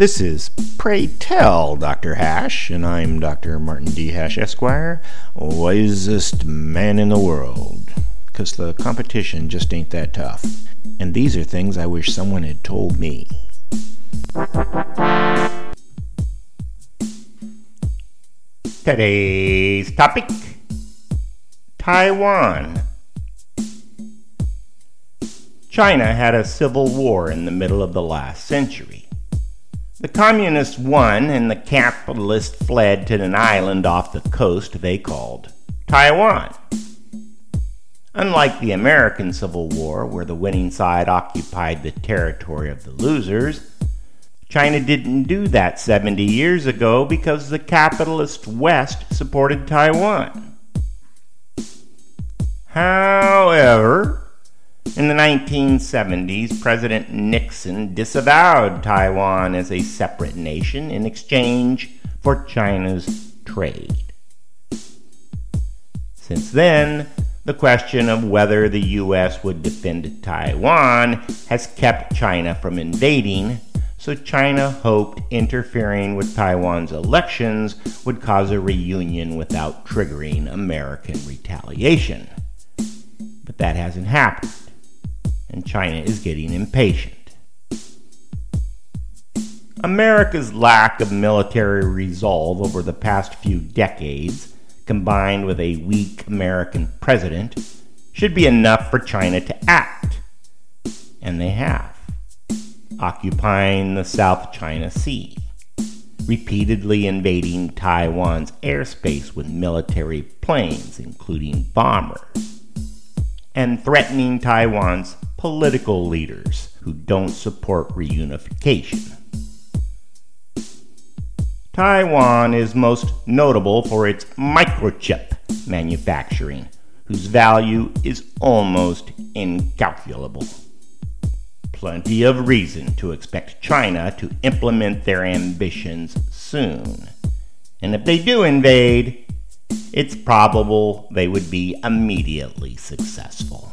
This is Pray Tell Dr. Hash, and I'm Dr. Martin D. Hash, Esquire, wisest man in the world. Because the competition just ain't that tough. And these are things I wish someone had told me. Today's topic Taiwan. China had a civil war in the middle of the last century. The communists won and the capitalists fled to an island off the coast they called Taiwan. Unlike the American Civil War, where the winning side occupied the territory of the losers, China didn't do that 70 years ago because the capitalist West supported Taiwan. However, in the 1970s, President Nixon disavowed Taiwan as a separate nation in exchange for China's trade. Since then, the question of whether the U.S. would defend Taiwan has kept China from invading, so China hoped interfering with Taiwan's elections would cause a reunion without triggering American retaliation. But that hasn't happened and China is getting impatient. America's lack of military resolve over the past few decades, combined with a weak American president, should be enough for China to act. And they have, occupying the South China Sea, repeatedly invading Taiwan's airspace with military planes, including bombers, and threatening Taiwan's political leaders who don't support reunification. Taiwan is most notable for its microchip manufacturing, whose value is almost incalculable. Plenty of reason to expect China to implement their ambitions soon. And if they do invade, it's probable they would be immediately successful.